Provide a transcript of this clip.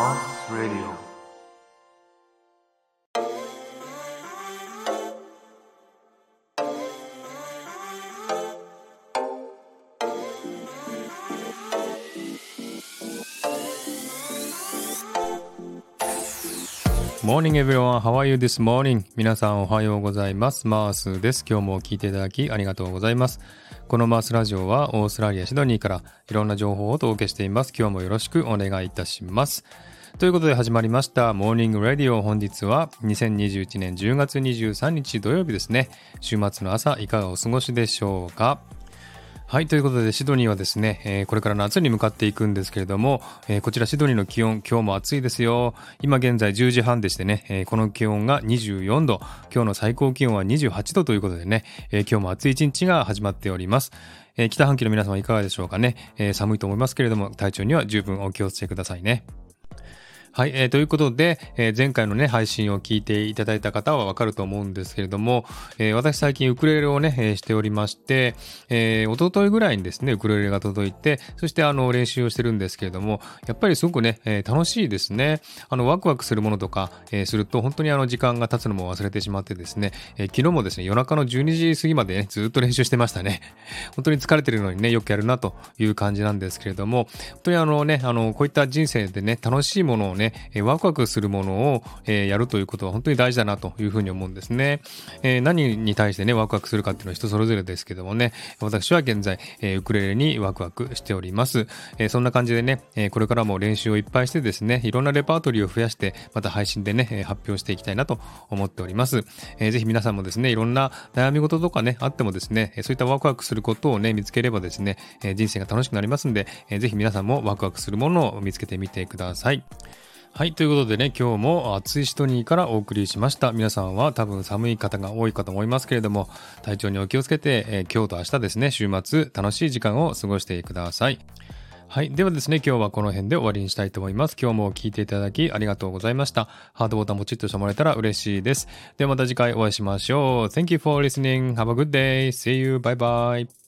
Mars Radio. Morning everyone, how are you this morning? 皆さんおはようございます。マースです。今日も聞いていただきありがとうございます。このマースラジオはオーストラリア・シドニーからいろんな情報をお届けしています。今日もよろしくお願いいたします。ということで始まりましたモーニングラディオ本日は2021年10月23日土曜日ですね。週末の朝いかがお過ごしでしょうか？はい。ということで、シドニーはですね、えーこれから夏に向かっていくんですけれども、えーこちらシドニーの気温、今日も暑いですよ。今現在10時半でしてね、えーこの気温が24度、今日の最高気温は28度ということでね、えー今日も暑い一日が始まっております。北半球の皆様いかがでしょうかね、え寒いと思いますけれども、体調には十分お気をつけくださいね。はい、えーということで、えー前回のね、配信を聞いていただいた方はわかると思うんですけれども、えー私最近ウクレレをね、えーしておりまして、えー、一昨日ぐらいにですね、ウクレレが届いて、そしてあの、練習をしてるんですけれども、やっぱりすごくね、えー楽しいですね。あの、ワクワクするものとか、えーすると、本当にあの、時間が経つのも忘れてしまってですね、えー昨日もですね、夜中の12時過ぎまでね、ずっと練習してましたね。本当に疲れてるのにね、よくやるなという感じなんですけれども、本当にあのね、あの、こういった人生でね、楽しいものをね、えワクワクするものを、えやるということは本当に大事だなというふうに思うんですね。え何に対してね、ワクワクするかっていうのは人それぞれですけどもね、私は現在、えウクレレにワクワクしております。えそんな感じでね、えこれからも練習をいっぱいしてですね、いろんなレパートリーを増やして、また配信でね、発表していきたいなと思っております。えーぜひ皆さんもですね、いろんな悩み事とかね、あってもですね、そういったワクワクすることをね、見つければですね、人生が楽しくなりますんで、えーぜひ皆さんもワクワクするものを見つけてみてください。はい。ということでね、今日も暑いシドニーからお送りしました。皆さんは多分寒い方が多いかと思いますけれども、体調にお気をつけて、えー今日と明日ですね、週末楽しい時間を過ごしてください。はい。ではですね、今日はこの辺で終わりにしたいと思います。今日も聞いていただきありがとうございました。ハートボタンポチッとしてもらえたら嬉しいです。ではまた次回お会いしましょう。Thank you for listening. Have a good day. See you. Bye bye.